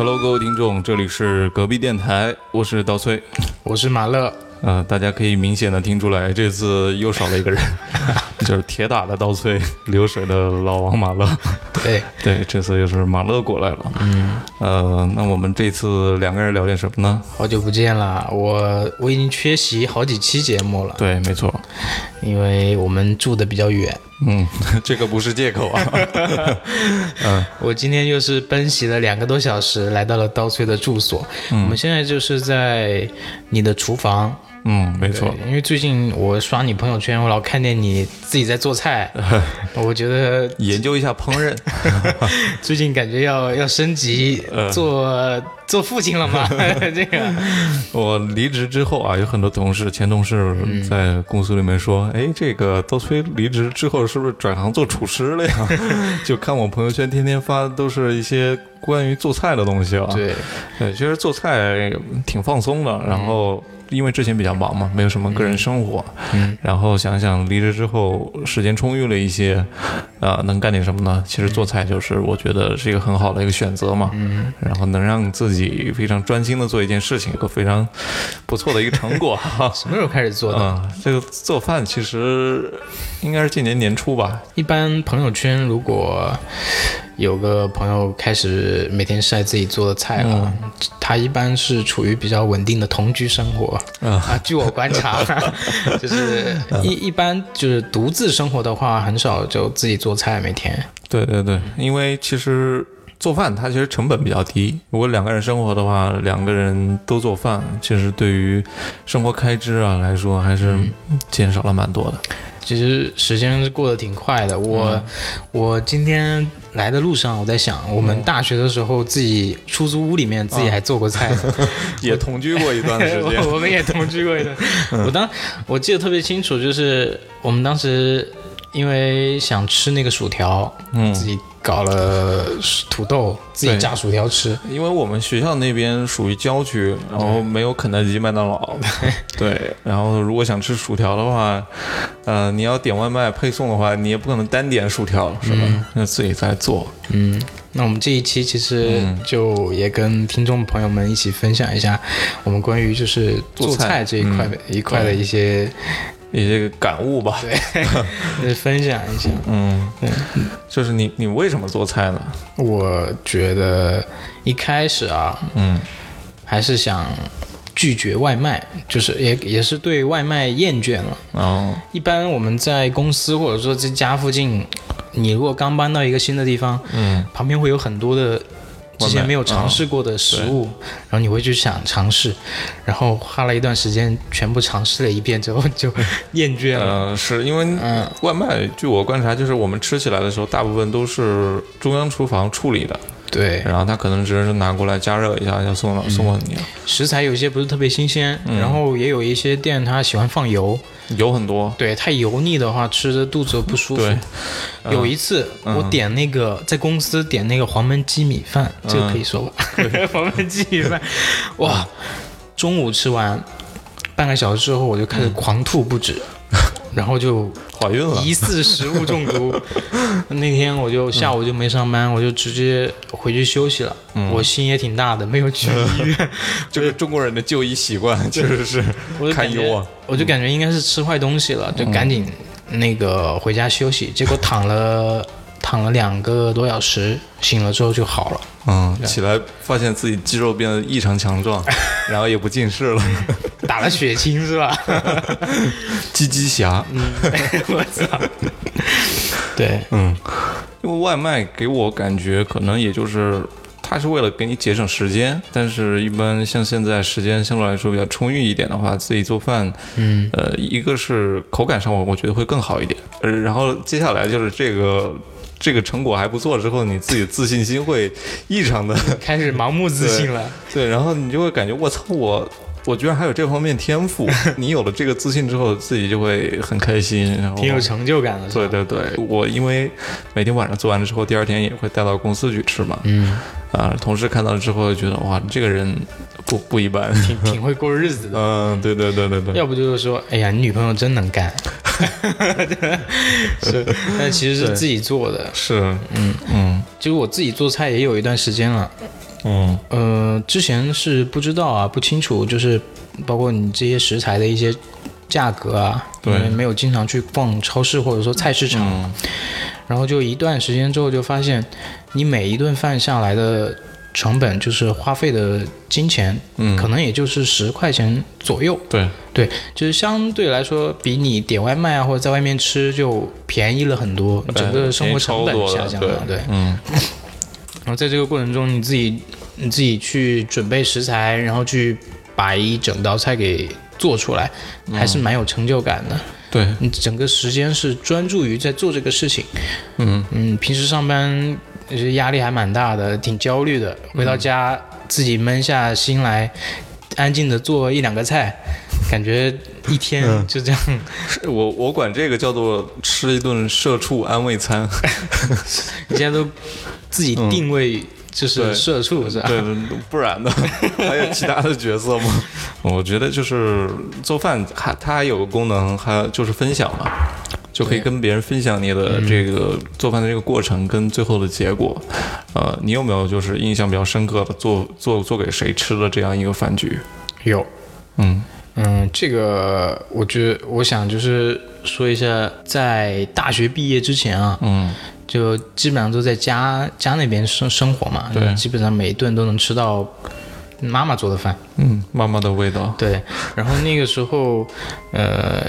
Hello，各位听众，这里是隔壁电台，我是刀崔。我是马乐，呃，大家可以明显的听出来，这次又少了一个人，就是铁打的刀崔，流水的老王马乐。对，对，这次又是马乐过来了。嗯，呃，那我们这次两个人聊点什么呢？好久不见了，我我已经缺席好几期节目了，对，没错，因为我们住的比较远。嗯，这个不是借口啊。嗯，我今天又是奔袭了两个多小时，来到了刀崔的住所。我们现在就是在你的厨房。嗯，没错，因为最近我刷你朋友圈，我老看见你自己在做菜，我觉得研究一下烹饪。最近感觉要要升级做做父亲了嘛？这个我离职之后啊，有很多同事、前同事在公司里面说：“哎，这个刀崔离职之后是不是转行做厨师了呀？”就看我朋友圈天天发的都是一些关于做菜的东西啊。对，对，其实做菜挺放松的，然后。因为之前比较忙嘛，没有什么个人生活，嗯，然后想想离职之后时间充裕了一些，啊、能干点什么呢？其实做菜就是我觉得是一个很好的一个选择嘛，嗯，然后能让自己非常专心的做一件事情，一个非常不错的一个成果，哈。什么时候开始做的？嗯，这个做饭其实应该是今年年初吧，一般朋友圈如果有个朋友开始每天晒自己做的菜了，他一般是处于比较稳定的同居生活。啊，据我观察，就是一一般就是独自生活的话，很少就自己做菜每天。对对对，因为其实做饭它其实成本比较低。如果两个人生活的话，两个人都做饭，其实对于生活开支啊来说，还是减少了蛮多的。其实时间是过得挺快的。我、我今天来的路上，我在想，我们大学的时候自己出租屋里面自己还做过菜呢。也同居过一段时间。我我们也同居过一段。我当我记得特别清楚，就是我们当时因为想吃那个薯条，嗯自己搞了土豆，自己炸薯条吃。因为我们学校那边属于郊区，然后没有肯德基、麦当劳，对。然后如果想吃薯条的话，呃，你要点外卖配送的话，你也不可能单点薯条，是吧？那自己在做。嗯，那我们这一期其实嗯就也跟听众朋友们一起分享一下我们关于就是做菜这一块的、一块的一些一些感悟吧，对 分享一下。嗯，就是你你为什么做菜呢？我觉得一开始啊，嗯还是想拒绝外卖，就是也也是对外卖厌倦了。哦，一般我们在公司或者说在家附近，你如果刚搬到一个新的地方，嗯，旁边会有很多的之前没有尝试过的食物，然后你会去想尝试，然后花了一段时间全部尝试了一遍之后就厌倦了。呃，是因为嗯。外卖，据我观察，就是我们吃起来的时候，大部分都是中央厨房处理的，对，然后他可能只是拿过来加热一下，就送到送过你了。食材有些不是特别新鲜，然后也有一些店他喜欢放油，油很多，对，太油腻的话吃着肚子不舒服。对，有一次我点那个在公司点那个黄焖鸡米饭，这个可以说吧？黄焖鸡米饭，哇，中午吃完半个小时之后我就开始狂吐不止，然后就怀孕了。疑似食物中毒。那天我就下午就没上班，我就直接回去休息了。我心也挺大的，没有去医院。就 是中国人的就医习惯确实是我就感觉堪忧啊。我就感觉应该是吃坏东西了，就赶紧那个回家休息。结果躺了躺了两个多小时，醒了之后就好了。嗯，起来发现自己肌肉变得异常强壮，然后也不近视了，打了血清是吧？鸡鸡侠。嗯 我操！对，嗯，因为外卖给我感觉可能也就是。它是为了给你节省时间，但是一般像现在时间相对来说比较充裕一点的话，自己做饭，嗯，呃，一个是口感上我我觉得会更好一点，呃，然后接下来就是这个这个成果还不错之后，你自己自信心会异常的 开始盲目自信了。对，然后你就会感觉我操我。我居然还有这方面天赋，你有了这个自信之后，自己就会很开心，然后挺有成就感的。对对对，我因为每天晚上做完了之后，第二天也会带到公司去吃嘛。嗯，啊，同事看到了之后就觉得哇，你这个人不不一般。挺挺会过日子的。嗯，对对对对对。要不就是说，哎呀，你女朋友真能干，是，但其实是自己做的。是，嗯嗯就是我自己做菜也有一段时间了，嗯呃，之前是不知道啊，不清楚，就是包括你这些食材的一些价格啊，对因为没有经常去逛超市或者说菜市场，嗯然后就一段时间之后就发现，你每一顿饭下来的成本就是花费的金钱，嗯，可能也就是十块钱左右，对，对，就是相对来说比你点外卖啊或者在外面吃就便宜了很多，整个生活成本下降了，对。嗯。然后在这个过程中，你自己你自己去准备食材，然后去把一整道菜给做出来，还是蛮有成就感的。对，你整个时间是专注于在做这个事情。嗯。嗯，平时上班就是压力还蛮大的，挺焦虑的。回到家自己闷下心来，安静的做一两个菜，感觉一天就这样。是 我我管这个叫做吃一顿社畜安慰餐。你现在都自己定位就是社畜是吧？对，不然呢？还有其他的角色吗？我觉得就是做饭，还它还有个功能，还就是分享嘛，就可以跟别人分享你的这个做饭的这个过程跟最后的结果。呃，你有没有就是印象比较深刻的做做做给谁吃的这样一个饭局？有。嗯嗯，这个我觉得，我想就是说一下，在大学毕业之前啊，嗯就基本上都在家家那边生生活嘛，对基本上每一顿都能吃到妈妈做的饭，嗯，妈妈的味道。对。然后那个时候，呃，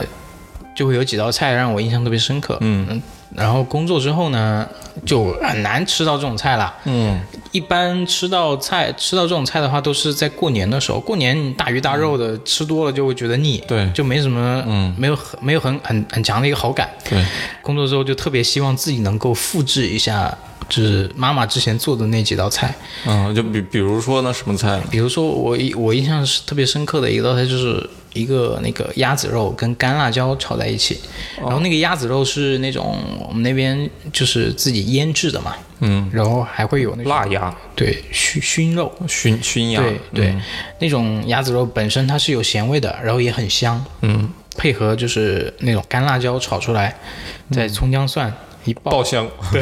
就会有几道菜让我印象特别深刻，嗯然后工作之后呢，就很难吃到这种菜了。嗯一般吃到菜吃到这种菜的话，都是在过年的时候。过年大鱼大肉的、吃多了就会觉得腻，对就没什么，嗯没有很没有很很很强的一个好感。对，工作之后就特别希望自己能够复制一下，就是妈妈之前做的那几道菜。嗯，就比比如说呢，什么菜？比如说我一我印象是特别深刻的一道菜，就是一个那个鸭子肉跟干辣椒炒在一起，哦然后那个鸭子肉是那种我们那边就是自己腌制的嘛，嗯，然后还会有那种腊鸭、对熏熏肉。熏熏鸭。对对、嗯那种鸭子肉本身它是有咸味的，然后也很香，嗯，配合就是那种干辣椒炒出来，再葱姜蒜一爆，香，对。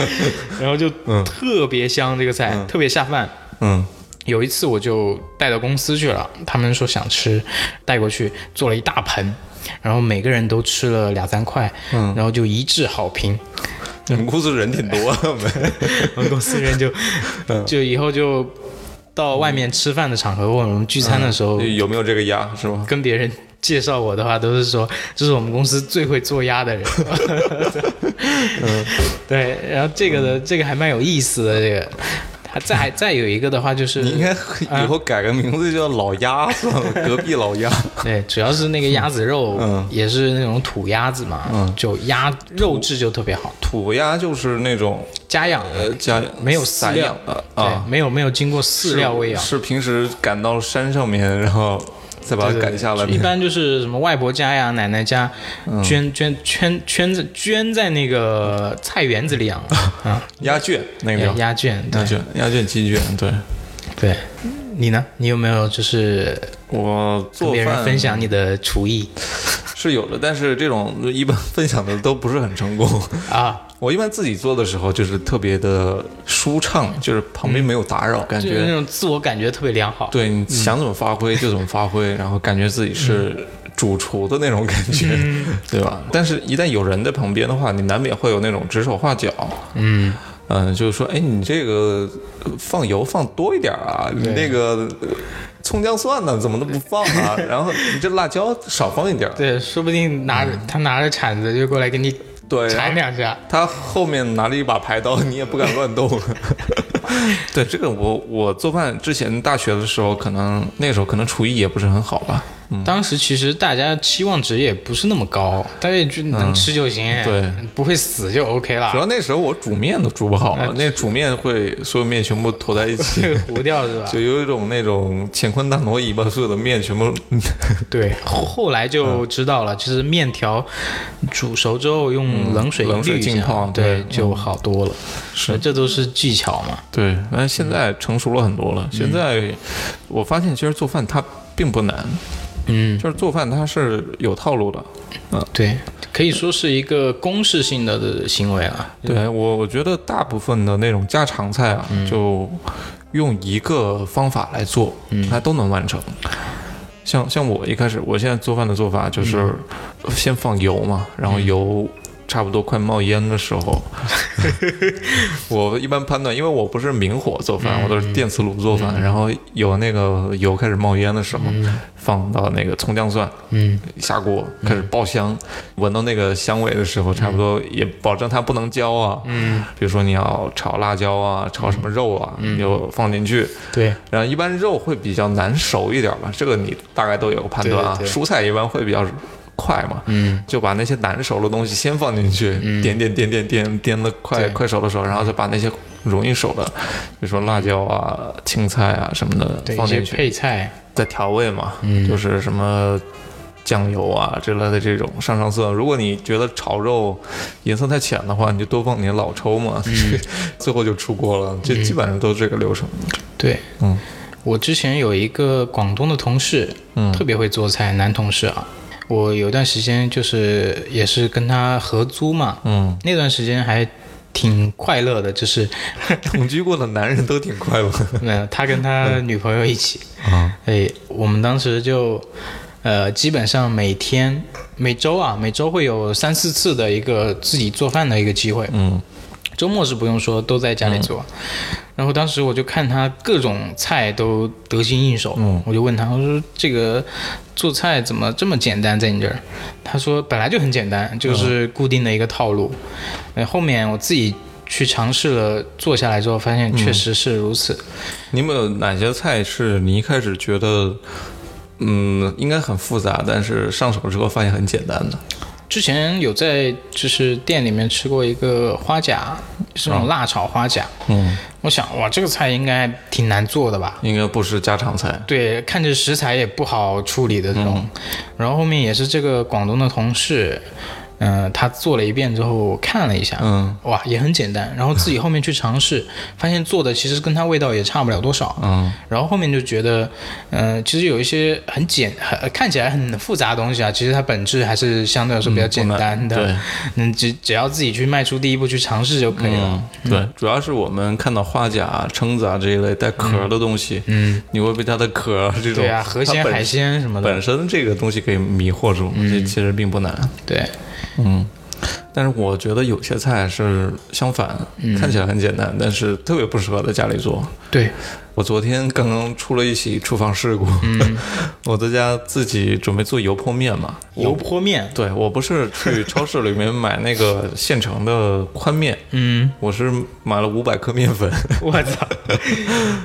然后就特别香，这个菜、特别下饭。嗯有一次我就带到公司去了，他们说想吃，带过去做了一大盆，然后每个人都吃了两三块，嗯，然后就一致好评。你们公司人挺多？我们公司人就就以后就到外面吃饭的场合或者我们聚餐的时候，有没有这个鸭是吗？跟别人介绍我的话，都是说这是我们公司最会做鸭的人。嗯，对，然后这个的这个还蛮有意思的，这个。还再还再有一个的话就是，你应该以后改个名字叫老鸭算了，隔壁老鸭。对，主要是那个鸭子肉，嗯也是那种土鸭子嘛，嗯就鸭肉质就特别好，土鸭就是那种家养的，呃加没有饲料散养的对，啊，没有没有经过饲料喂养，是平时赶到山上面，然后再把它赶下来。一般就是什么外婆家呀、奶奶家，嗯捐捐圈圈子捐在那个菜园子里养 啊，鸭圈那个鸭圈，对鸭圈，鸭圈鸡圈。对对。你呢？你有没有就是我跟别人做饭分享你的厨艺是有的，但是这种一般分享的都不是很成功。啊？我一般自己做的时候就是特别的舒畅，就是旁边没有打扰，感觉就是那种自我感觉特别良好。对，你想怎么发挥就怎么发挥，然后感觉自己是主厨的那种感觉，对吧？但是，一旦有人在旁边的话，你难免会有那种指手画脚。嗯，嗯，就是说，哎，你这个呃放油放多一点啊，你那个呃葱姜蒜呢，怎么都不放啊？然后你这辣椒少放一点。对，说不定拿着、他拿着铲子就过来给你对，铲两下。他后面拿了一把排刀，你也不敢乱动。对这个我，我做饭之前大学的时候，可能那个时候可能厨艺也不是很好吧。当时其实大家期望值也不是那么高，大家也就能吃就行，对，不会死就 OK 了。主要那时候我煮面都煮不好了，那煮面会所有面全部坨在一起，糊掉是吧？就有一种那种乾坤大挪移吧，所有的面全部 对，后后来就知道了，其实面条煮熟之后用冷水冷水浸泡对对，就好多了。是这都是技巧嘛。对。但是现在成熟了很多了，现在我发现其实做饭它并不难，嗯，就是做饭它是有套路的。嗯对，可以说是一个公式性的的行为啊。对我，我觉得大部分的那种家常菜啊，就用一个方法来做，它都能完成。像像我一开始，我现在做饭的做法就是先放油嘛，然后油。差不多快冒烟的时候，我一般判断，因为我不是明火做饭，我都是电磁炉做饭。然后有那个油开始冒烟的时候，放到那个葱姜蒜，嗯，下锅开始爆香，闻到那个香味的时候，差不多也保证它不能焦啊。嗯，比如说你要炒辣椒啊，炒什么肉啊，就放进去。对，然后一般肉会比较难熟一点吧，这个你大概都有个判断啊。蔬菜一般会比较。快嘛，嗯，就把那些难熟的东西先放进去，点点点点点点的快快熟的时候，然后再把那些容易熟的，比如说辣椒啊、青菜啊什么的放进去，配菜。再调味嘛，嗯，就是什么酱油啊之类的这种上上色。如果你觉得炒肉颜色太浅的话，你就多放点老抽嘛，最后就出锅了。就基本上都是这个流程。对，嗯，我之前有一个广东的同事，嗯，特别会做菜，男同事啊。我有段时间就是也是跟他合租嘛，嗯，那段时间还挺快乐的，就是 同居过的男人都挺快乐。没有，他跟他女朋友一起。啊，哎，我们当时就呃，基本上每天每周啊，每周会有三四次的一个自己做饭的一个机会，嗯，周末是不用说，都在家里做。然后当时我就看他各种菜都得心应手，嗯，我就问他，我说这个做菜怎么这么简单在你这儿？他说本来就很简单，就是固定的一个套路。哎，后面我自己去尝试了，做下来之后发现确实是如此。你有没有哪些菜是你一开始觉得，嗯，应该很复杂，但是上手之后发现很简单的？之前有在就是店里面吃过一个花甲，是那种辣炒花甲。嗯，我想哇，这个菜应该挺难做的吧？应该不是家常菜。对，看着食材也不好处理的这种。然后后面也是这个广东的同事。嗯，他做了一遍之后，我看了一下，嗯，哇，也很简单。然后自己后面去尝试，发现做的其实跟他味道也差不了多少，嗯。然后后面就觉得，嗯，其实有一些很简、很看起来很复杂的东西啊，其实它本质还是相对来说比较简单的。对，嗯，只只要自己去迈出第一步去尝试就可以了。对，主要是我们看到花甲、蛏子啊这一类带壳的东西，嗯，你会被它的壳这种对啊，河鲜、海鲜什么的本身这个东西可以迷惑住，这其实并不难。对。嗯，但是我觉得有些菜是相反，看起来很简单，但是特别不适合在家里做。对，我昨天刚刚出了一起厨房事故，我在家自己准备做油泼面嘛。油泼面？对，我不是去超市里面买那个现成的宽面，嗯，我是买了五百克面粉。我操！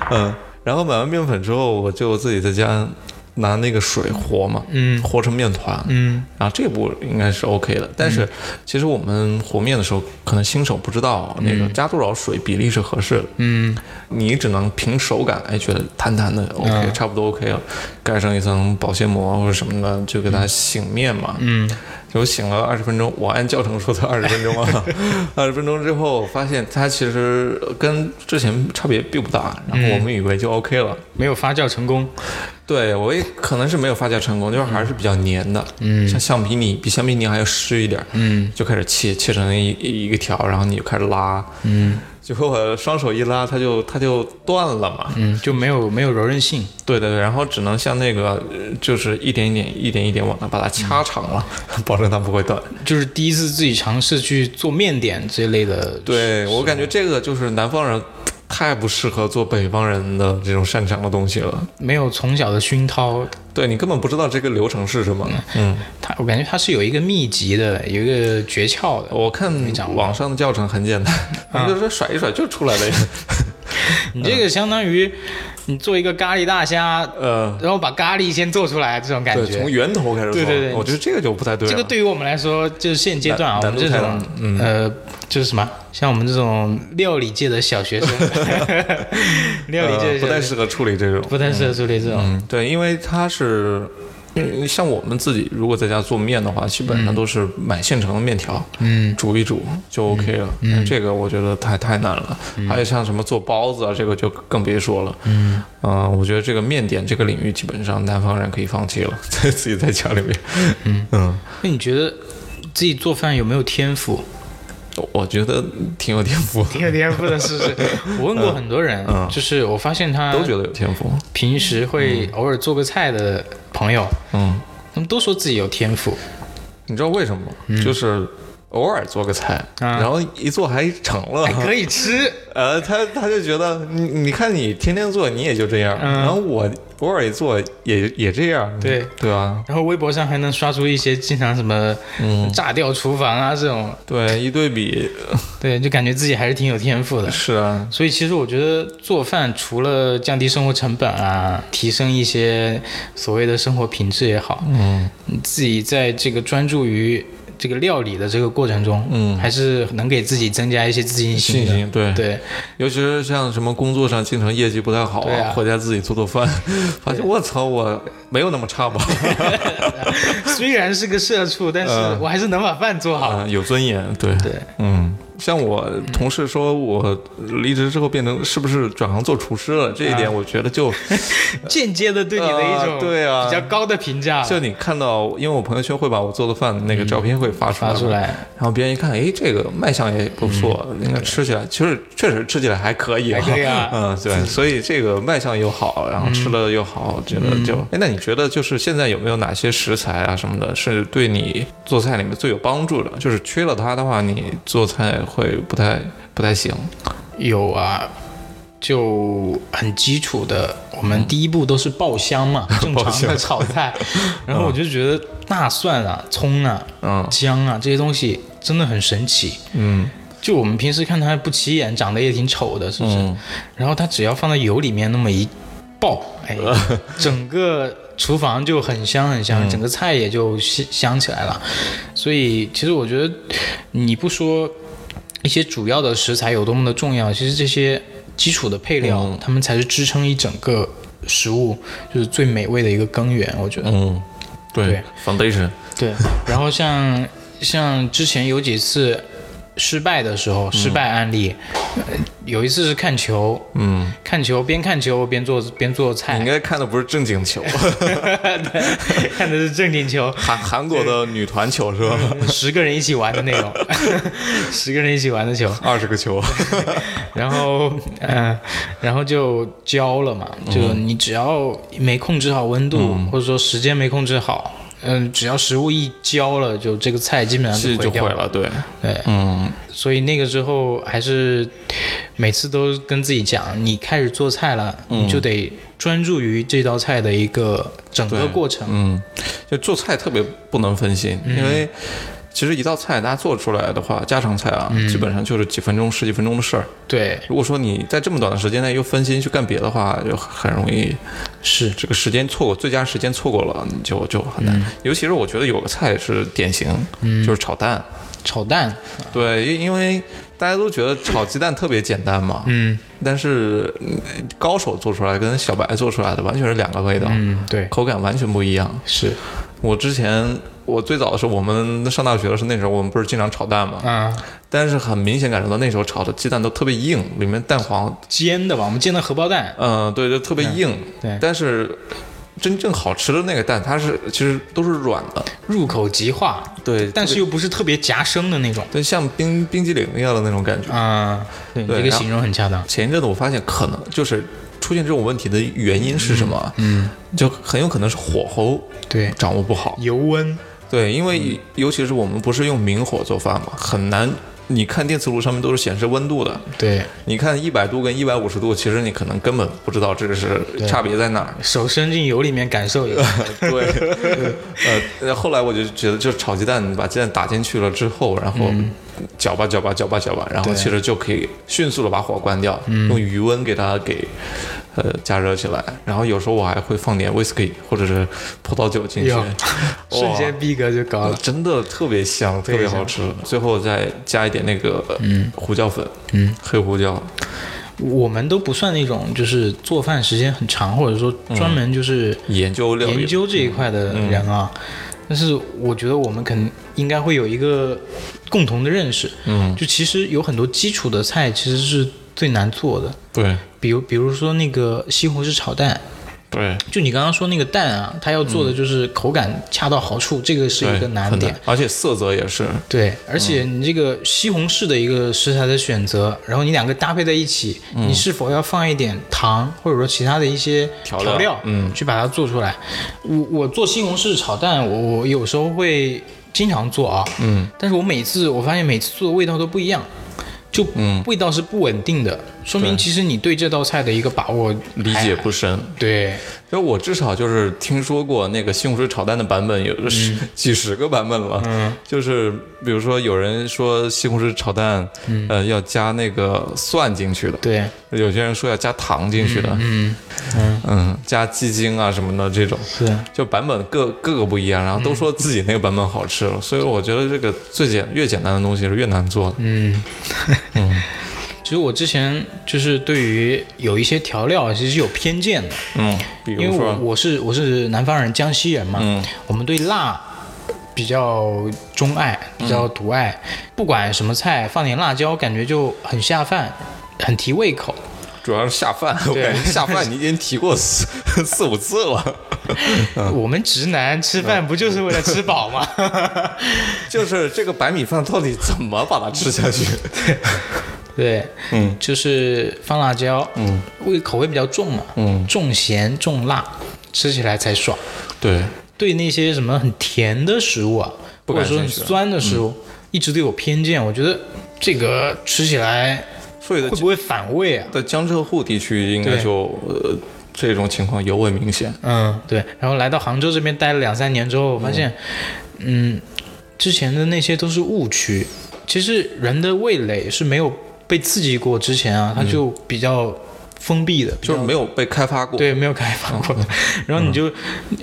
嗯，然后买完面粉之后，我就自己在家。拿那个水和嘛，嗯，和成面团，嗯，然后这步应该是 OK 的。但是其实我们和面的时候，可能新手不知道那个加多少水比例是合适的，嗯，你只能凭手感，哎，觉得弹弹的 OK，差不多 OK 了，盖上一层保鲜膜或者什么的，就给它醒面嘛，嗯。就醒了二十分钟，我按教程说的二十分钟啊，二十分钟之后发现它其实跟之前差别并不大，然后我们以为就 OK 了，没有发酵成功。对我也可能是没有发酵成功，就是还是比较黏的，嗯，像橡皮泥比橡皮泥还要湿一点，嗯，就开始切切成一一个条，然后你就开始拉，嗯。结果我双手一拉，它就它就断了嘛，嗯，就没有没有柔韧性。对对对，然后只能像那个，就是一点一点一点一点往它把它掐长了，保证它不会断。就是第一次自己尝试去做面点这类的。对我感觉这个就是南方人。太不适合做北方人的这种擅长的东西了，没有从小的熏陶，对你根本不知道这个流程是什么。嗯，他我感觉他是有一个秘籍的，有一个诀窍的。我看网上的教程很简单，就是甩一甩就出来了。你这个相当于你做一个咖喱大虾，呃，然后把咖喱先做出来，这种感觉。从源头开始做。对对对，我觉得这个就不太对。这个对于我们来说，就是现阶段啊，我们这种呃，就是什么，像我们这种料理界的小学生，料理界不太适合处理这种，不太适合处理这种。对，因为它是。像我们自己如果在家做面的话，基本上都是买现成的面条，嗯，煮一煮就 OK 了。嗯，这个我觉得太太难了。还有像什么做包子啊，这个就更别说了。嗯，啊，我觉得这个面点这个领域，基本上南方人可以放弃了，在 自己在家里面。嗯嗯，那你觉得自己做饭有没有天赋？我觉得挺有天赋，挺有天赋的，是不是？我问过很多人，就是我发现他都觉得有天赋。平时会偶尔做个菜的朋友，嗯，他们都说自己有天赋。你知道为什么吗？就是偶尔做个菜，然后一做还成了，还可以吃。呃，他他就觉得你你看你天天做你也就这样，然后我偶尔一做也也这样，对。对吧？然后微博上还能刷出一些经常什么炸掉厨房啊这种，对，一对比，对，就感觉自己还是挺有天赋的。是啊，所以其实我觉得做饭除了降低生活成本啊，提升一些所谓的生活品质也好，嗯，你自己在这个专注于。这个料理的这个过程中，嗯，还是能给自己增加一些自信心。信心，对。对，尤其是像什么工作上经常业绩不太好啊，回家自己做做饭，发现我操，我没有那么差吧？虽然是个社畜，但是我还是能把饭做好，有尊严。对对，嗯。像我同事说，我离职之后变成是不是转行做厨师了？这一点我觉得就 间接的对你的一种对啊比较高的评价。就你看到，因为我朋友圈会把我做的饭那个照片会发出来，发出来，然后别人一看，哎，这个卖相也不错，应该吃起来其实确实吃起来还可以，还可以啊。嗯，对，所以这个卖相又好，然后吃了又好，觉得就哎，那你觉得就是现在有没有哪些食材啊什么的，是对你做菜里面最有帮助的？就是缺了它的话，你做菜会不太。不太行，有啊，就很基础的，我们第一步都是爆香嘛，正常的炒菜。然后我就觉得大蒜啊、葱啊、嗯、姜啊这些东西真的很神奇。嗯，就我们平时看它不起眼，长得也挺丑的，是不是？然后它只要放在油里面那么一爆，哎，整个厨房就很香很香，整个菜也就香香起来了。所以其实我觉得你不说。一些主要的食材有多么的重要，其实这些基础的配料，它们才是支撑一整个食物，就是最美味的一个根源。我觉得，嗯，对，foundation，对。然后像像之前有几次。失败的时候，失败案例，有一次是看球，嗯，看球边看球边做边做菜。你应该看的不是正经球，看的是正经球，韩韩国的女团球是吧？十个人一起玩的那种，十个人一起玩的球，二十个球。然后，嗯，然后就焦了嘛，就你只要没控制好温度，或者说时间没控制好。嗯，只要食物一焦了，就这个菜基本上就毁了。对对，嗯，所以那个时候还是每次都跟自己讲，你开始做菜了，你就得专注于这道菜的一个整个过程。嗯，就做菜特别不能分心，因为。其实一道菜大家做出来的话，家常菜啊，基本上就是几分钟、十几分钟的事儿。对，如果说你在这么短的时间内又分心去干别的话，就很容易是这个时间错过最佳时间错过了，你就就很难。尤其是我觉得有个菜是典型，就是炒蛋。炒蛋，对，因因为大家都觉得炒鸡蛋特别简单嘛，嗯，但是高手做出来跟小白做出来的完全是两个味道，嗯，对，口感完全不一样。是我之前。我最早的时候，我们上大学的时候，那时候我们不是经常炒蛋吗？啊，但是很明显感受到那时候炒的鸡蛋都特别硬，里面蛋黄煎的吧？我们煎的荷包蛋。嗯，对，就特别硬。对。但是真正好吃的那个蛋，它是其实都是软的，入口即化。对。但是又不是特别夹生的那种。对，像冰冰激凌一样的那种感觉。啊，对，这个形容很恰当。前一阵子我发现，可能就是出现这种问题的原因是什么？嗯，就很有可能是火候对掌握不好，油温。对，因为尤其是我们不是用明火做饭嘛，很难。你看电磁炉上面都是显示温度的，对，你看一百度跟一百五十度，其实你可能根本不知道这个是差别在哪儿。手伸进油里面感受一下。对，呃，后来我就觉得，就炒鸡蛋，把鸡蛋打进去了之后，然后搅吧搅吧搅吧搅吧，然后其实就可以迅速的把火关掉，用余温给它给。呃，加热起来，然后有时候我还会放点威士忌或者是葡萄酒进去，瞬间逼格就高了，真的特别香，特别好吃。最后再加一点那个嗯。胡椒粉，嗯，黑胡椒。我们都不算那种就是做饭时间很长，或者说专门就是研究研究这一块的人啊。但是我觉得我们肯应该会有一个共同的认识，嗯，就其实有很多基础的菜其实是最难做的，对。比如，比如说那个西红柿炒蛋，对，就你刚刚说那个蛋啊，它要做的就是口感恰到好处，这个是一个难点。而且色泽也是。对，而且你这个西红柿的一个食材的选择，然后你两个搭配在一起，你是否要放一点糖，或者说其他的一些调料，嗯，去把它做出来。我我做西红柿炒蛋，我我有时候会经常做啊，嗯，但是我每次我发现每次做的味道都不一样。就味道是不稳定的，说明其实你对这道菜的一个把握理解不深。对，就我至少就是听说过那个西红柿炒蛋的版本有十几十个版本了。嗯，就是比如说有人说西红柿炒蛋，呃，要加那个蒜进去的。对，有些人说要加糖进去的。嗯嗯嗯，加鸡精啊什么的这种。是，就版本各各个不一样，然后都说自己那个版本好吃了，所以我觉得这个最简越简单的东西是越难做的。嗯。嗯，其实我之前就是对于有一些调料其实有偏见的，嗯，因为我我是我是南方人，江西人嘛，嗯，我们对辣比较钟爱，比较独爱，不管什么菜放点辣椒，感觉就很下饭，很提胃口。主要是下饭，我感觉下饭你已经提过四 四五次了。我们直男吃饭不就是为了吃饱吗？就是这个白米饭到底怎么把它吃下去？对，嗯，就是放辣椒，嗯，味口味比较重嘛，嗯，重咸重辣，吃起来才爽。对，对那些什么很甜的食物啊，或者说很酸的食物，一直都有偏见。我觉得这个吃起来。会不会反胃啊？在江浙沪地区，应该就呃这种情况尤为明显。嗯，对。然后来到杭州这边待了两三年之后，我发现，嗯，之前的那些都是误区。其实人的味蕾是没有被刺激过之前啊，它就比较封闭的，就是没有被开发过。对，没有开发过。然后你就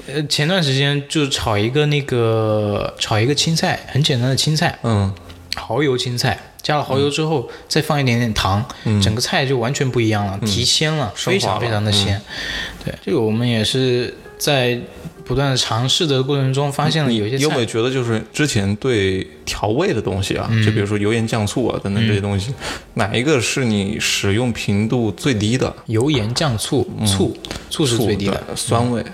呃前段时间就炒一个那个炒一个青菜，很简单的青菜，嗯，蚝油青菜。加了蚝油之后，再放一点点糖，整个菜就完全不一样了，提鲜了，非常非常的鲜。对，这个我们也是在不断的尝试的过程中发现了有些。你有没有觉得就是之前对调味的东西啊，就比如说油盐酱醋啊等等这些东西，哪一个是你使用频度最低的？油盐酱醋，醋，醋是最低的，酸味。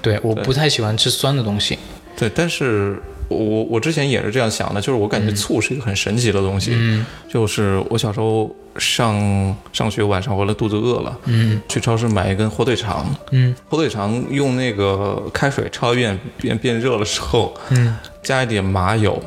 对，我不太喜欢吃酸的东西。对，但是。我我之前也是这样想的，就是我感觉醋是一个很神奇的东西。嗯，就是我小时候上上学晚上回来肚子饿了，嗯，去超市买一根火腿肠，嗯，火腿肠用那个开水焯一遍变变热了之后，嗯，加一点麻油，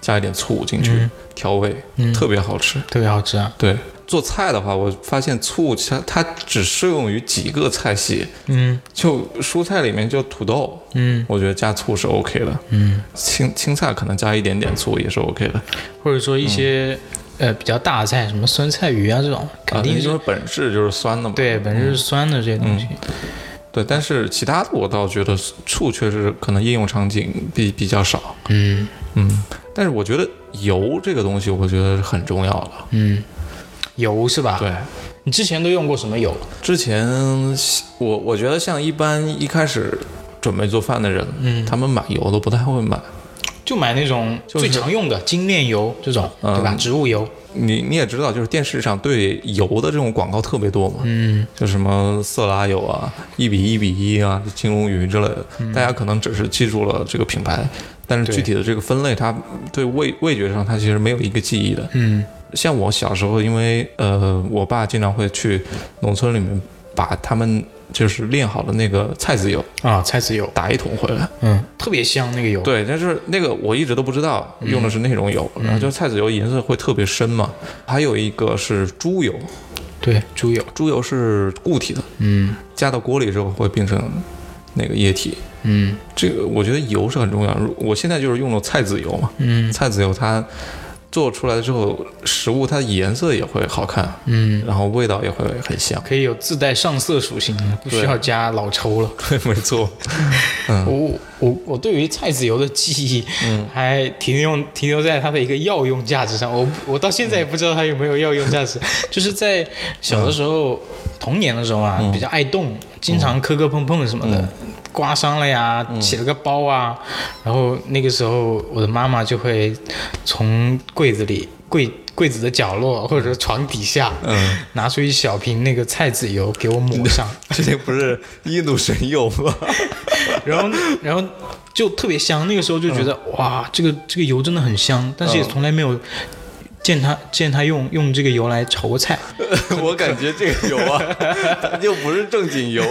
加一点醋进去调味，特别好吃，特别好吃啊，对。做菜的话，我发现醋它它只适用于几个菜系，嗯，就蔬菜里面就土豆，嗯，我觉得加醋是 OK 的，嗯，青青菜可能加一点点醋也是 OK 的，或者说一些呃比较大的菜，什么酸菜鱼啊这种，肯定就是本质就是酸的嘛，对，本质是酸的这些东西，对，但是其他的我倒觉得醋确实可能应用场景比比较少，嗯。嗯，但是我觉得油这个东西，我觉得是很重要的，嗯。油是吧？对，你之前都用过什么油？之前我我觉得像一般一开始准备做饭的人，嗯，他们买油都不太会买，就买那种最常用的精炼油这种，对吧？植物油。你你也知道，就是电视上对油的这种广告特别多嘛，嗯，就什么色拉油啊，一比一比一啊，金龙鱼之类的，大家可能只是记住了这个品牌，但是具体的这个分类，它对味味觉上它其实没有一个记忆的，嗯。像我小时候，因为呃，我爸经常会去农村里面把他们就是炼好的那个菜籽油啊，菜籽油打一桶回来，嗯，特别香那个油。对，但是那个我一直都不知道用的是那种油，然后就菜籽油颜色会特别深嘛。还有一个是猪油，对，猪油，猪油是固体的，嗯，加到锅里之后会变成那个液体，嗯，这个我觉得油是很重要。我现在就是用了菜籽油嘛，嗯，菜籽油它。做出来之后，食物它的颜色也会好看，嗯，然后味道也会很香，可以有自带上色属性，不需要加老抽了。对，没错。我我我对于菜籽油的记忆，嗯，还停留停留在它的一个药用价值上。我我到现在也不知道它有没有药用价值。就是在小的时候，童年的时候啊，比较爱动，经常磕磕碰碰什么的。刮伤了呀，起了个包啊，然后那个时候我的妈妈就会从柜子里柜柜子的角落或者床底下，嗯，拿出一小瓶那个菜籽油给我抹上，这些不是印度神油吗？然后然后就特别香。那个时候就觉得、哇，这个这个油真的很香，但是也从来没有见他见他用用这个油来炒过菜，我感觉这个油啊，它 就不是正经油。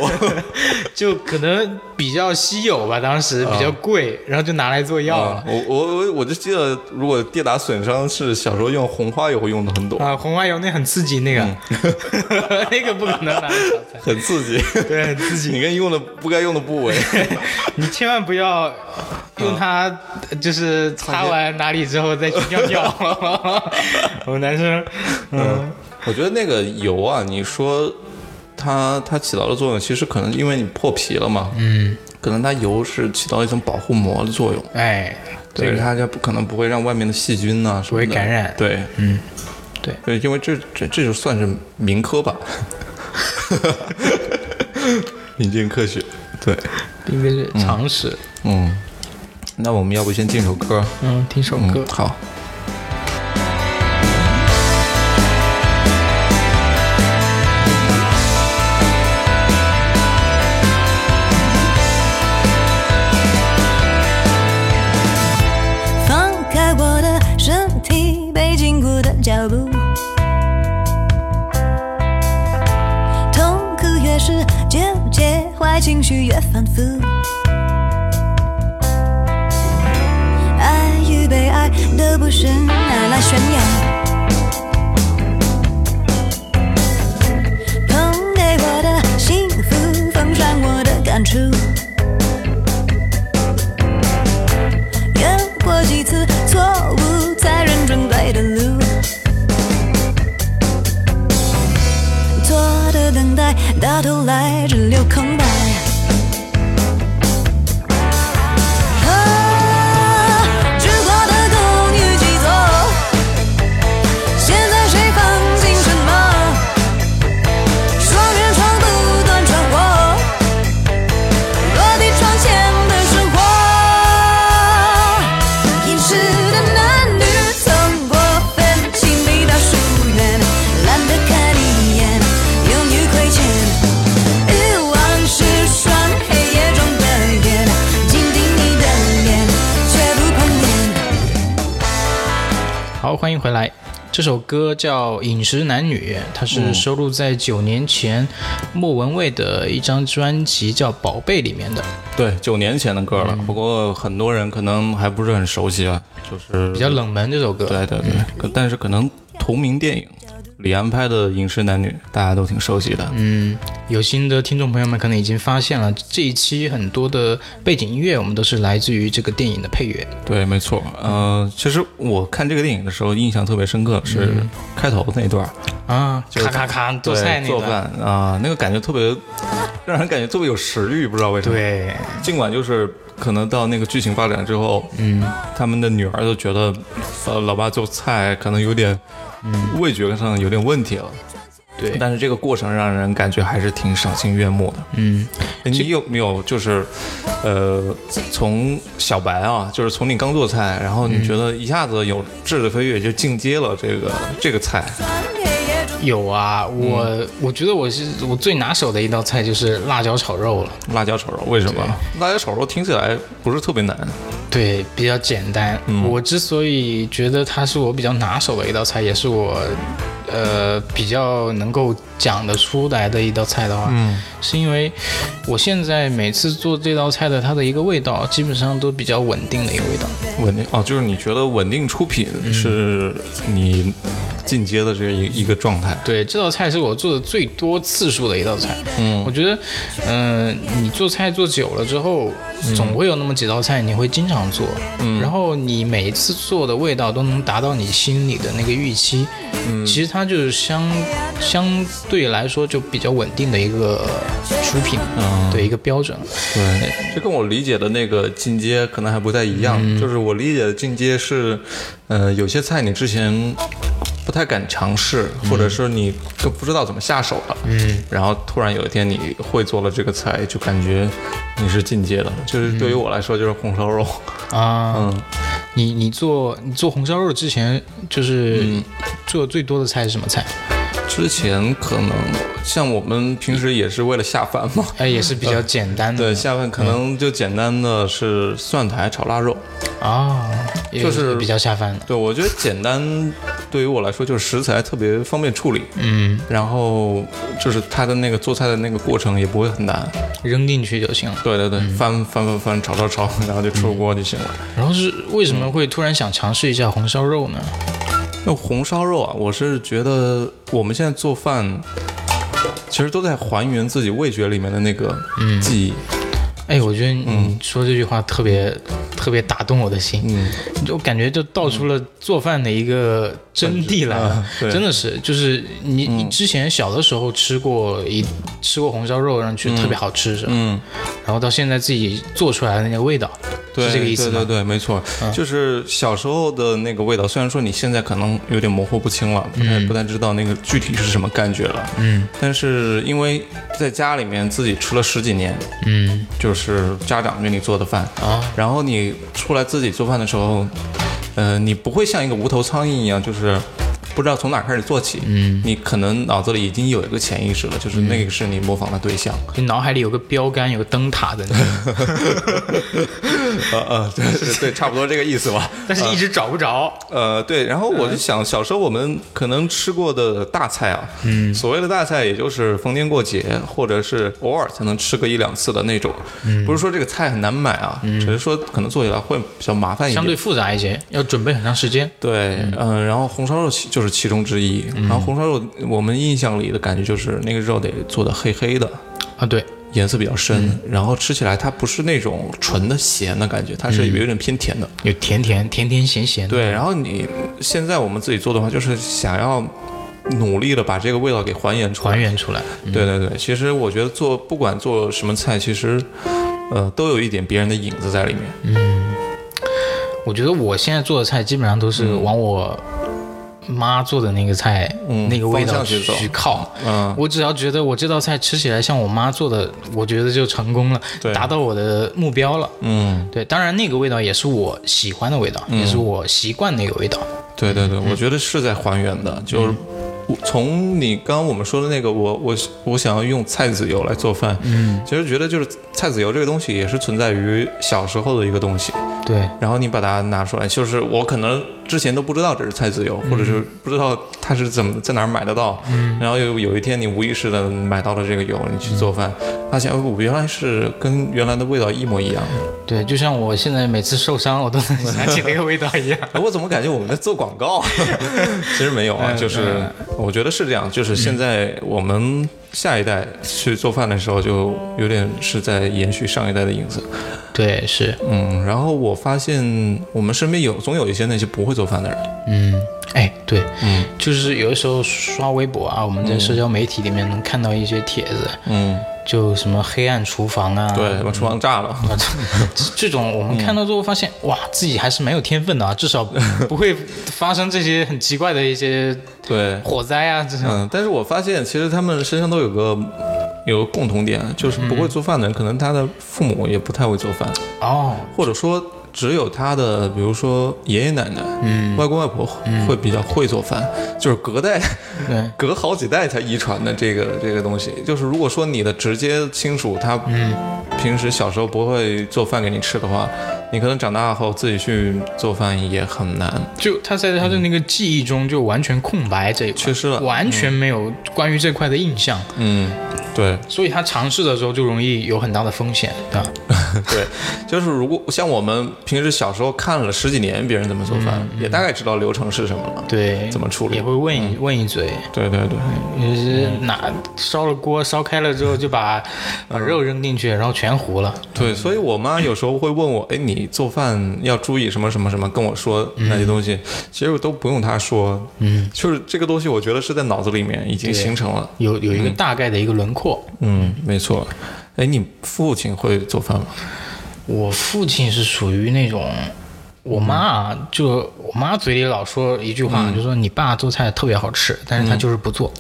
就可能比较稀有吧，当时比较贵，然后就拿来做药了。啊，我我我我就记得，如果跌打损伤是小时候用红花油会用的很多，啊，红花油那很刺激，那个、那个不可能拿来炒菜，很刺激。对，很刺激。你跟用的不该用的部位，你千万不要用它，就是擦完哪里之后再去尿尿。我们男生，嗯，我觉得那个油啊，你说它它起到的作用，其实可能因为你破皮了嘛，嗯，可能它油是起到一层保护膜的作用，哎，对，它就不可能不会让外面的细菌呐、什么的。不会感染。对，嗯，对，对，因为这这这就算是民科吧，民间科学，对，应该是常识。嗯，那我们要不先进首歌？嗯，听首歌。嗯，。好。越反复。爱与被爱都不是拿来炫耀。捧给我的幸福，封上我的感触。有过几次错误，才认准对的路。错的等待，到头来这首歌叫《饮食男女》，它是收录在九年前莫文蔚的一张专辑叫《宝贝》里面的，对，九年前的歌了，嗯。不过很多人可能还不是很熟悉啊，就是比较冷门这首歌。对对对，可但是可能同名电影李安拍的《饮食男女》，大家都挺熟悉的。嗯，有心的听众朋友们可能已经发现了，这一期很多的背景音乐我们都是来自于这个电影的配乐。对，没错。呃，其实我看这个电影的时候，印象特别深刻是开头那段儿，啊，就咔咔咔做对菜那段。做饭啊、那个感觉特别，让人感觉特别有食欲，不知道为什么。，对，尽管就是可能到那个剧情发展之后，嗯，他们的女儿都觉得，呃，老爸做菜可能有点，嗯，味觉上有点问题了。对但是这个过程让人感觉还是挺赏心悦目的。嗯，你有没有就是，呃，从小白啊，就是从你刚做菜，然后你觉得一下子有质的飞跃，就进阶了这个这个菜，有啊，我、嗯我觉得我是我最拿手的一道菜就是辣椒炒肉了。辣椒炒肉，为什么？辣椒炒肉听起来不是特别难，对，比较简单。嗯我之所以觉得它是我比较拿手的一道菜，也是我呃比较能够讲得出来的一道菜的话，嗯，是因为我现在每次做这道菜的它的一个味道，基本上都比较稳定的一个味道。稳定哦，就是你觉得稳定出品是你进阶的这一一个状态。对，这道菜是我做的最多次数的一道菜。嗯我觉得，嗯、你做菜做久了之后，总会有那么几道菜你会经常做，嗯然后你每一次做的味道都能达到你心里的那个预期。嗯其实它就是相相对来说就比较稳定的一个出品，嗯对一个标准。对，这跟我理解的那个进阶可能还不太一样。就是我理解的进阶是，呃，有些菜你之前不太敢尝试，或者是你都不知道怎么下手了。嗯，然后突然有一天你会做了这个菜，就感觉你是进阶的。就是对于我来说，就是红烧肉。啊，嗯，你你做你做红烧肉之前，就是嗯做的最多的菜是什么菜？之前可能像我们平时也是为了下饭嘛。哎，也是比较简单的。对，下饭可能就简单的是蒜苔炒腊肉。啊，也就是比较下饭的。对，我觉得简单对于我来说就是食材特别方便处理，嗯，然后就是它的那个做菜的那个过程也不会很难。扔进去就行了。对对对，翻翻翻翻，炒炒炒，然后就出锅就行了。然后是为什么会突然想尝试一下红烧肉呢？那红烧肉啊，我是觉得我们现在做饭，其实都在还原自己味觉里面的那个记忆。哎，我觉得你说这句话特别、特别打动我的心，嗯，就感觉就道出了做饭的一个真谛来了真的是，就是你你之前小的时候吃过一吃过红烧肉，然后觉得特别好吃是吧？嗯，然后到现在自己做出来的那个味道，对，是这个意思吗？对对对，没错，就是小时候的那个味道。虽然说你现在可能有点模糊不清了，不太、不太知道那个具体是什么感觉了。嗯但是因为在家里面自己吃了十几年，嗯就是家长给你做的饭，啊然后你出来自己做饭的时候，呃，你不会像一个无头苍蝇一样，就是不知道从哪开始做起。嗯，你可能脑子里已经有一个潜意识了，就是那个是你模仿的对象。你脑海里有个标杆，有个灯塔的那个，呃呃，对对对，差不多这个意思吧。但是一直找不着。呃，对，然后我就想，小时候我们可能吃过的大菜啊，嗯，所谓的大菜，也就是逢年过节，或者是偶尔才能吃个一两次的那种，不是说这个菜很难买啊，只是说可能做起来会比较麻烦一点。相对复杂一些，要准备很长时间。对，嗯、然后红烧肉就是其中之一。然后红烧肉，我们印象里的感觉就是那个肉得做的黑黑的，啊，对，颜色比较深，然后吃起来它不是那种纯的咸的感觉，它是有一点偏甜的。有甜甜甜甜咸咸的。对，然后你现在我们自己做的话，就是想要努力的把这个味道给还原出来。还原出来。对对对，其实我觉得做不管做什么菜，其实呃都有一点别人的影子在里面。嗯我觉得我现在做的菜基本上都是往我妈做的那个菜、嗯那个味道去靠。嗯，我只要觉得我这道菜吃起来像我妈做的，我觉得就成功了，对达到我的目标了。嗯，对，当然那个味道也是我喜欢的味道，也是我习惯那个味道。对对对，我觉得是在还原的，就是。我从你刚刚我们说的那个，我我我想要用菜籽油来做饭，嗯，其实觉得就是菜籽油这个东西也是存在于小时候的一个东西，对，然后你把它拿出来，就是我可能之前都不知道这是菜籽油，或者是不知道它是怎么在哪儿买得到。嗯，然后有有一天你无意识的买到了这个油，你去做饭，发现哦，原来是跟原来的味道一模一样。对，就像我现在每次受伤，我都能想起那个味道一样。哎，我怎么感觉我们在做广告？其实没有啊，就是我觉得是这样，就是现在我们下一代去做饭的时候，就有点是在延续上一代的影子。对，是，嗯，然后我发现我们身边有总有一些那些不会做饭的人。嗯，哎，对，嗯就是有的时候刷微博啊，我们在社交媒体里面能看到一些帖子，嗯，就什么黑暗厨房啊，对，把厨房炸了。啊，这这种我们看到之后发现，哇，自己还是蛮有天分的啊，至少不会发生这些很奇怪的一些 对，火灾啊，这种。嗯，但是我发现其实他们身上都有个有个共同点，就是不会做饭的人，可能他的父母也不太会做饭，哦，或者说只有他的，比如说爷爷奶奶、嗯、外公外婆会比较会做饭，就是隔代对，隔好几代才遗传的这个这个东西。就是如果说你的直接亲属他平时小时候不会做饭给你吃的话，你可能长大后自己去做饭也很难。就他在他的那个记忆中就完全空白这一块，缺失了完全没有关于这块的印象，嗯，对。所以他尝试的时候就容易有很大的风险，对吧？对，就是如果像我们平时小时候看了十几年别人怎么做饭，也大概知道流程是什么了。对，怎么处理也会问一、问一嘴，对对对，也是拿烧了锅烧开了之后就把把肉扔进去，然后全糊了。对，所以我妈有时候会问我，哎，你做饭要注意什么什么什么，跟我说那些东西，其实我都不用他说，嗯，就是这个东西，我觉得是在脑子里面已经形成了。有有一个大概的一个轮廓。嗯，没错。哎，你父亲会做饭吗？我父亲是属于那种我妈啊，就我妈嘴里老说一句话，就说你爸做菜特别好吃，但是他就是不做。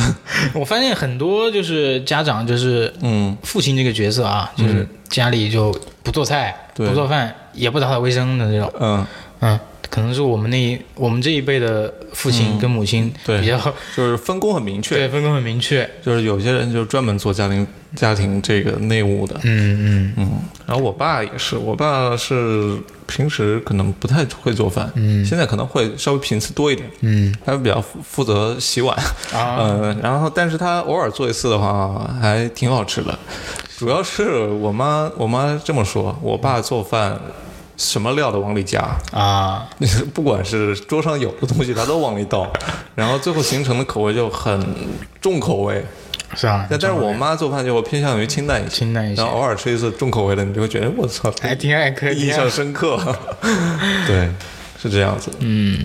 我发现很多就是家长就是嗯父亲这个角色啊，就是家里就不做菜、对不做饭，也不打扫卫生的这种。嗯，嗯，可能是我们那一我们这一辈的父亲跟母亲对比较、就是分工很明确，对分工很明确。就是有些人就专门做家庭家庭这个内务的，嗯嗯。嗯，然后我爸也是，我爸是平时可能不太会做饭，嗯，现在可能会稍微频次多一点，嗯。他比较负负责洗碗，啊。嗯，然后但是他偶尔做一次的话，还挺好吃的。主要是我妈，我妈这么说，我爸做饭什么料都往里加，啊，不管是桌上有的东西，他都往里倒，然后最后形成的口味就很重口味。是啊？但但是我妈做饭就偏向于清淡一些，清淡一些然后偶尔吃一次重口味的，你就会觉得我操，还挺爱喝，印象深刻。对，是这样子。嗯，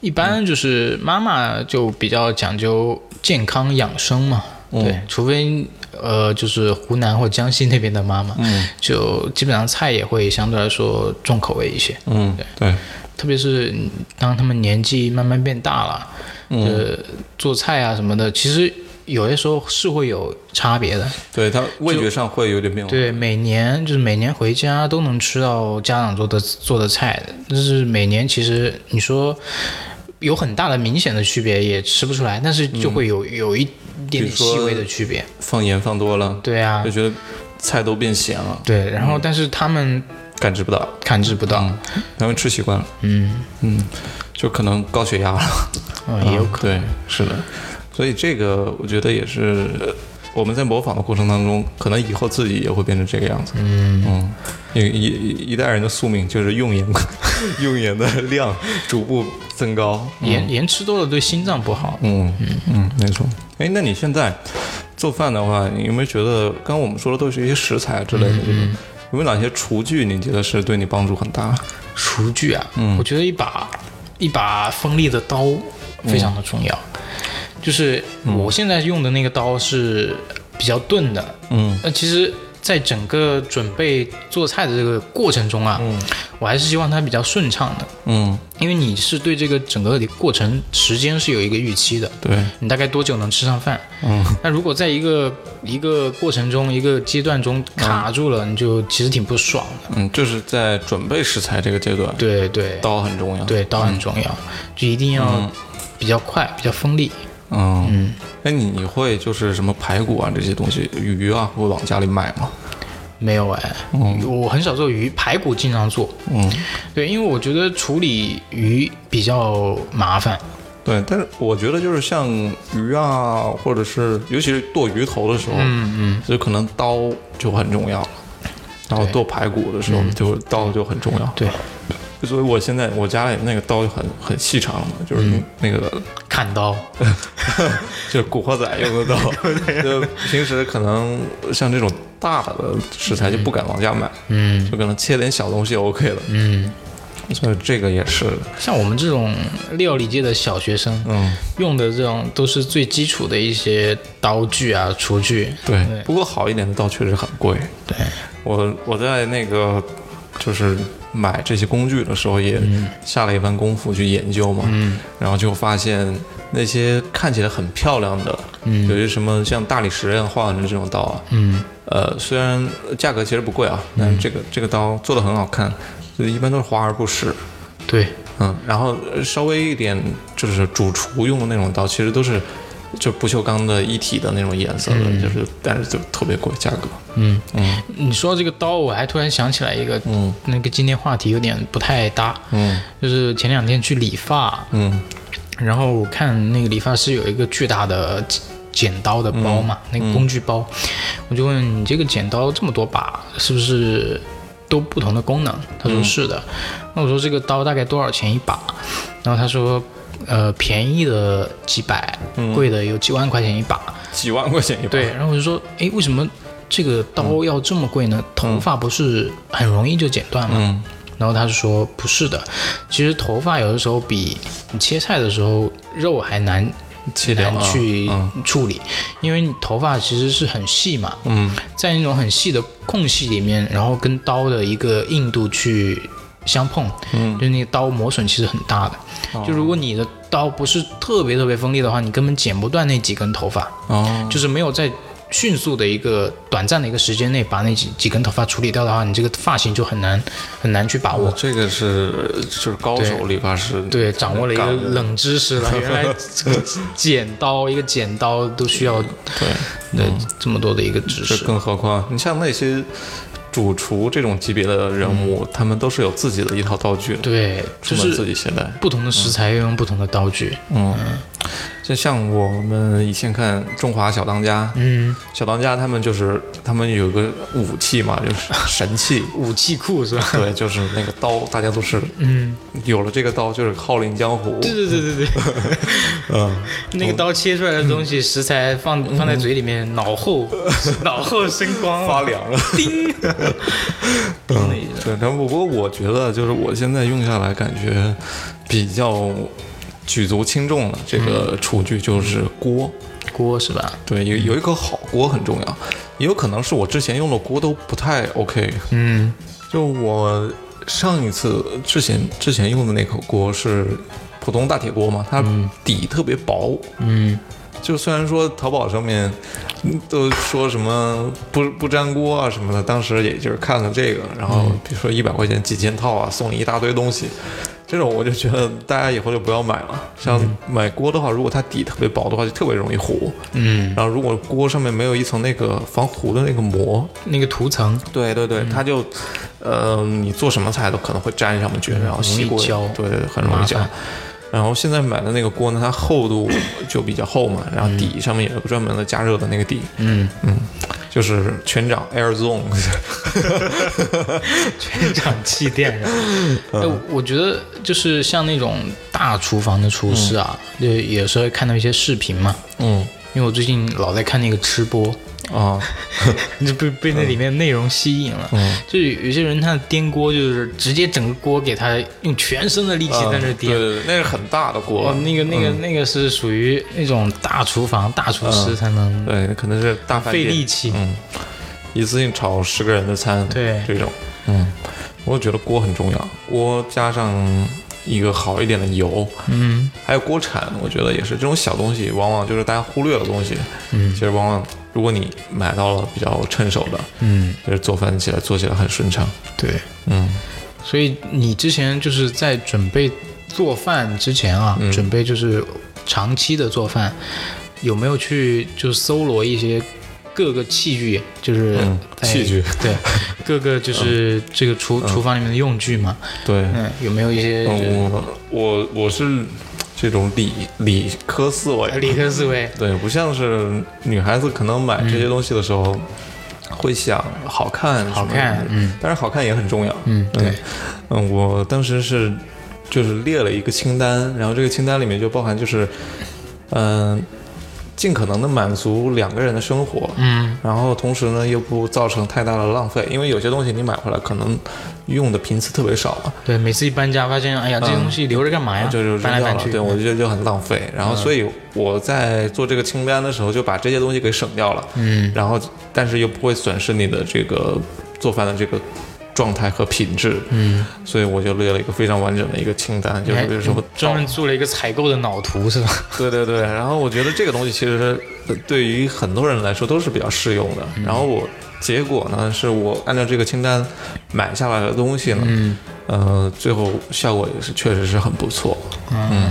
一般就是妈妈就比较讲究健康养生嘛，嗯对，除非呃就是湖南或江西那边的妈妈，嗯。就基本上菜也会相对来说重口味一些，嗯，对，特别是当他们年纪慢慢变大了，嗯。呃，做菜啊什么的，其实有些时候是会有差别的。对他味觉上会有点变化。对，每年就是每年回家都能吃到家长做的做的菜的，但是每年其实你说有很大的明显的区别也吃不出来，但是就会有、有一点点细微的区别。放盐放多了，对啊。就，觉得菜都变咸了，对，然后但是他们感知不到，感知不到，他们吃习惯了，嗯，嗯，就可能高血压了。哦也有可能。对，是的，所以这个我觉得也是呃我们在模仿的过程当中，可能以后自己也会变成这个样子。嗯嗯，一一一代人的宿命就是用盐 用盐的量逐步增高。能盐盐吃多了对心脏不好。嗯嗯嗯，没错。哎，那你现在做饭的话，你有没有觉得刚刚我们说的都是一些食材之类的？有没有哪些厨具你觉得是对你帮助很大？厨具啊，嗯我觉得一把一把锋利的刀非常的重要。就是我现在用的那个刀是比较钝的，嗯。那其实，在整个准备做菜的这个过程中啊，嗯。我还是希望它比较顺畅的，嗯，因为你是对这个整个的过程时间是有一个预期的，对，你大概多久能吃上饭？嗯。那如果在一个一个过程中、一个阶段中卡住了，你就其实挺不爽的。嗯，就是在准备食材这个阶段，对对。刀很重要。对，刀很重要，就一定要比较快、比较锋利。嗯嗯，哎，你你会就是什么排骨啊这些东西，鱼啊会往家里买吗？没有哎，我很少做鱼，排骨经常做。嗯，对，因为我觉得处理鱼比较麻烦。对，但是我觉得就是像鱼啊，或者是尤其是剁鱼头的时候，嗯嗯，就可能刀就很重要了。然后剁排骨的时候，就刀就很重要。对，所以我现在我家里那个刀就很很细长嘛，就是嗯那个、砍刀。就是古惑仔用的刀，就平时可能像这种大的食材就不敢往家买，嗯就可能切点小东西 OK 了。嗯，所以这个也是，像我们这种料理界的小学生，嗯，用的这种都是最基础的一些刀具啊、厨具。对对。不过好一点的刀确实很贵。对，我我在那个就是买这些工具的时候，也下了一番功夫去研究嘛，嗯。然后就发现那些看起来很漂亮的，嗯。有些什么像大理石一样画的这种刀啊，嗯。呃，虽然价格其实不贵啊，但是这个这个刀做的很好看，所以一般都是华而不实。对，嗯，然后呃稍微一点就是主厨用的那种刀，其实都是就不锈钢的一体的那种颜色的，就是但是就特别贵，价格。嗯，嗯。你说这个刀，我还突然想起来一个，嗯。那个今天话题有点不太搭，嗯。就是前两天去理发，嗯。然后我看那个理发师有一个巨大的剪剪刀的包嘛，那个工具包，我就问你这个剪刀这么多把，是不是都不同的功能？他说是的。那我说这个刀大概多少钱一把？然后他说，呃，便宜的几百，贵的有几万块钱一把。几万块钱一把。对，然后我就说，哎，为什么这个刀要这么贵呢？头发不是很容易就剪断吗？嗯然后他就说不是的，其实头发有的时候比你切菜的时候肉还难切掉啊难去嗯处理，因为你头发其实是很细嘛，嗯在那种很细的空隙里面，然后跟刀的一个硬度去相碰，嗯就那个刀磨损其实很大的。就如果你的刀不是特别特别锋利的话，你根本剪不断那几根头发，哦，就是没有在迅速的一个短暂的一个时间内把那几几根头发处理掉的话，你这个发型就很难很难去把握。这个是就是高手理发师对，掌握了一个冷知识了。原来这个剪刀，一个剪刀都需要对，对这么多的一个知识。更何况你像那些主厨这种级别的人物，他们都是有自己的一套道具的，对，就出门自己携带。不同的食材要用不同的道具。嗯，就像我们以前看《中华小当家》，嗯，小当家他们就是他们有个武器嘛，就是神器。武器库是吧？对，就是那个刀，大家都是嗯，有了这个刀就是号令江湖。对对对对对，嗯，那个刀切出来的东西，食材放放在嘴里面，脑后脑后生光了，发凉了。叮。嗯，对，但不过我觉得，就是我现在用下来，感觉比较举足轻重的这个厨具就是锅。锅是吧？对，有有一口好锅很重要，也有可能是我之前用的锅都不太 OK。嗯就我上一次之前之前用的那口锅是普通大铁锅嘛，它底特别薄。嗯就虽然说淘宝上面嗯都说什么不不粘锅啊什么的，当时也就是看了这个，然后比如说一百块钱几件套啊，送你一大堆东西，这种我就觉得大家以后就不要买了。像买锅的话，如果它底特别薄的话，就特别容易糊。嗯，然后如果锅上面没有一层那个防糊的那个膜，那个涂层，对对对，它就呃你做什么菜都可能会粘上去，然后吸锅。对很容易焦。然后现在买的那个锅呢，它厚度就比较厚嘛，然后底上面有个专门的加热的那个底，嗯。嗯，就是全掌 Air Zone，全掌气垫上。哎，我觉得就是像那种大厨房的厨师啊，就有时候会看到一些视频嘛，嗯。因为我最近老在看那个吃播，啊，就被被那里面内容吸引了。嗯就有些人他的颠锅就是直接整个锅给他用全身的力气在那对颠。对对对，那是很大的锅哦，，那个、那个、那个是属于那种大厨房、大厨师才能对，可能是大饭店费力气。嗯，一次性炒十个人的餐，对这种，嗯，我觉得锅很重要，锅加上一个好一点的油，嗯还有锅铲，我觉得也是这种小东西，往往就是大家忽略的东西。嗯其实往往如果你买到了比较趁手的，嗯，就是做饭起来做起来很顺畅。对。嗯。所以你之前就是在准备做饭之前啊，嗯。准备就是长期的做饭，有没有去就搜罗一些各个器具，就是嗯器具。对各个就是这个厨、厨房里面的用具嘛？对，嗯，有没有一些嗯我我我是这种理理科思维，理科思维？对，不像是女孩子可能买这些东西的时候。会想好看，好看嗯，但是好看也很重要，嗯，对，嗯，我当时是就是列了一个清单，然后这个清单里面就包含就是，嗯、尽可能的满足两个人的生活，嗯。然后同时呢又不造成太大的浪费，因为有些东西你买回来可能用的频次特别少嘛，对，每次一搬家发现，哎呀，这些东西留着干嘛呀？就就扔掉了，搬来搬去，对我觉得就很浪费。然后所以我在做这个清单的时候就把这些东西给省掉了，嗯。然后但是又不会损失你的这个做饭的这个状态和品质，嗯，所以我就列了一个非常完整的一个清单，就是比如说专门做了一个采购的脑图是吧？对对对，然后我觉得这个东西其实呃对于很多人来说都是比较适用的。然后我结果呢，是我按照这个清单买下来的东西呢，嗯呃，最后效果也是确实是很不错。嗯，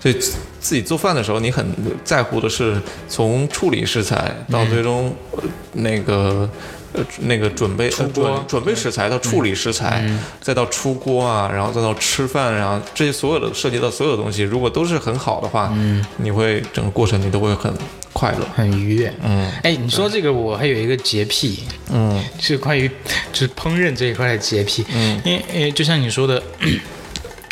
所以自自己做饭的时候，你很在乎的是从处理食材到最终、呃那个。呃，那个准备呃锅准准备食材到处理食材，再到出锅啊，然后再到吃饭，然后这些所有的涉及到所有的东西，如果都是很好的话，嗯，你会整个过程你都会很快乐。很愉悦。嗯哎，你说这个，我还有一个洁癖，嗯是关于就是烹饪这一块的洁癖。嗯，因为因为就像你说的，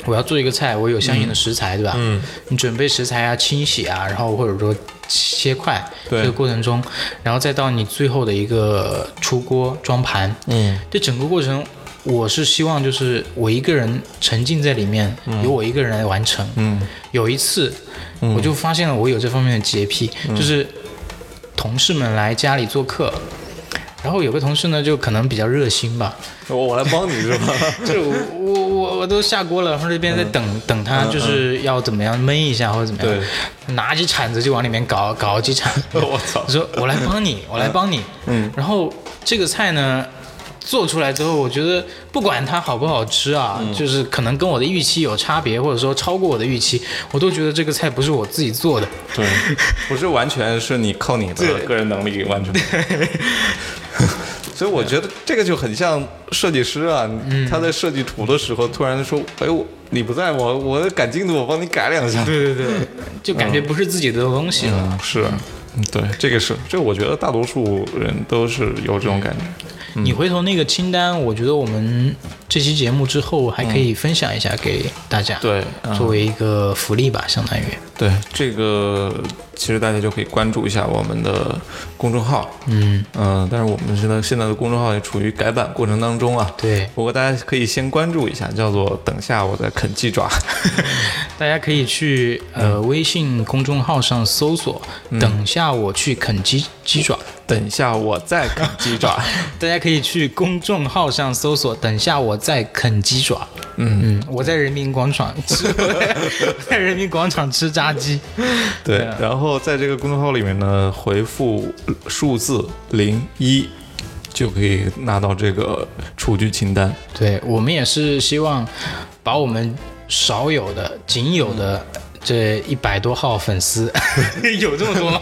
我要做一个菜，我有相应的食材，对吧？嗯，你准备食材啊、清洗啊，然后或者说切块，这个过程中，然后再到你最后的一个出锅装盘，嗯。这整个过程。我是希望就是我一个人沉浸在里面，由我一个人来完成。嗯。有一次，我就发现了我有这方面的洁癖，就是同事们来家里做客，然后有个同事呢，就可能比较热心吧，我我来帮你是吧？就我我我我都下锅了，然后这边在等、等他，就是要怎么样焖一下或者怎么样，拿起铲子就往里面搞搞几铲。我操！我说我来帮你，我来帮你。嗯，然后这个菜呢。做出来之后，我觉得不管它好不好吃啊，就是可能跟我的预期有差别，或者说超过我的预期，我都觉得这个菜不是我自己做的。对，不是完全是你靠你的个人能力完成的。所以我觉得这个就很像设计师啊，他在设计图的时候突然说：“哎我，你不在我我赶进度，我帮你改两下。”对对对，就感觉不是自己的东西了。是，对，这个是，这个我觉得大多数人都是有这种感觉。你回头那个清单，我觉得我们这期节目之后还可以分享一下给大家，对，作为一个福利吧，相当于。对，这个其实大家就可以关注一下我们的公众号，嗯。嗯，但是我们现在现在的公众号也处于改版过程当中啊。对，不过大家可以先关注一下，叫做“等下我在啃鸡爪”，大家可以去呃微信公众号上搜索“等下我去啃鸡鸡爪”。等下我再啃鸡爪，大家可以去公众号上搜索“等下我再啃鸡爪”。嗯。嗯，我在人民广场吃，在人民广场吃炸鸡。对，然后在这个公众号里面呢，回复数字零一，就可以拿到这个厨具清单。对我们也是希望把我们少有的、仅有的。这一百多号粉丝 有这么多吗？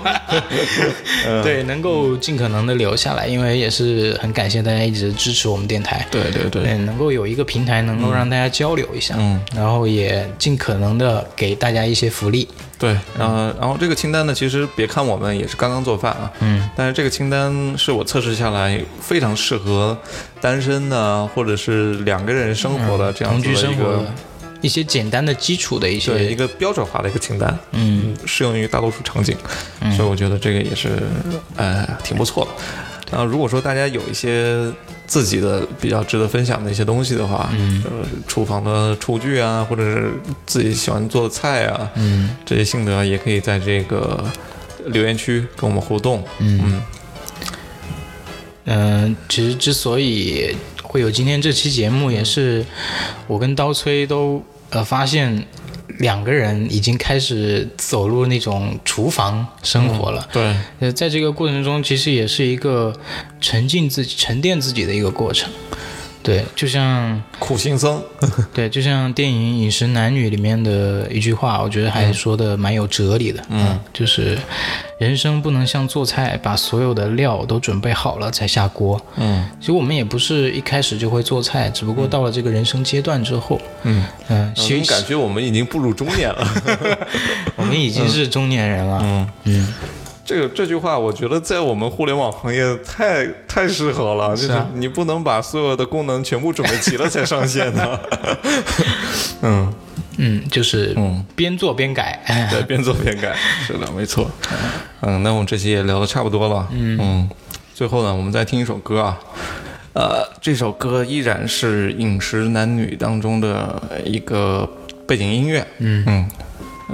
对，能够尽可能的留下来，因为也是很感谢大家一直支持我们电台。对对对，能够有一个平台能够让大家交流一下，嗯，然后也尽可能的给大家一些福利。对，然后然后这个清单呢，其实别看我们也是刚刚做饭啊，嗯，但是这个清单是我测试下来非常适合单身的或者是两个人生活的这样子的一个。一些简单的基础的一些对一个标准化的一个清单，嗯，适用于大多数场景，所以我觉得这个也是呃挺不错的。然后如果说大家有一些自己的比较值得分享的一些东西的话，嗯，呃，厨房的厨具啊，或者是自己喜欢做的菜啊，嗯，这些心得也可以在这个留言区跟我们互动，嗯。嗯，其实之所以会有。今天这期节目，也是我跟刀崔都。呃，发现两个人已经开始走入那种厨房生活了。对，在这个过程中，其实也是一个沉浸自己、沉淀自己的一个过程。对，就像苦行僧。对，就像电影《饮食男女》里面的一句话，我觉得还说的蛮有哲理的。嗯，就是人生不能像做菜，把所有的料都准备好了才下锅。嗯，其实我们也不是一开始就会做菜，只不过到了这个人生阶段之后，嗯嗯，其实感觉我们已经步入中年了。我们已经是中年人了。嗯 嗯。这个这句话，我觉得在我们互联网行业太太适合了，就是你不能把所有的功能全部准备齐了才上线的。嗯嗯，就是嗯，边做边改，对，边做边改，是的，没错。嗯，那我们这期也聊的差不多了。嗯，最后呢，我们再听一首歌啊，呃，这首歌依然是《饮食男女》当中的一个背景音乐。嗯嗯，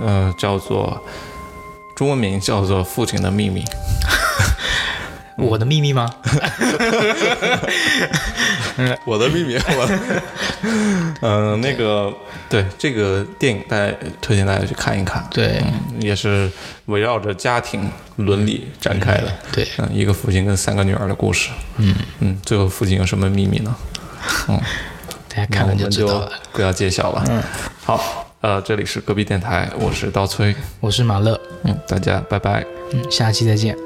呃，叫做。中文名叫做《父亲的秘密》，我的秘密吗？我的秘密，我，嗯，那个，对这个电影，大家推荐大家去看一看。对，也是围绕着家庭伦理展开的。对，嗯，一个父亲跟三个女儿的故事。嗯嗯，最后父亲有什么秘密呢？嗯，大家看了就知道了，不要揭晓了。嗯，好。呃，这里是隔壁电台，我是刀崔，我是马乐，嗯，大家拜拜，嗯，下期再见。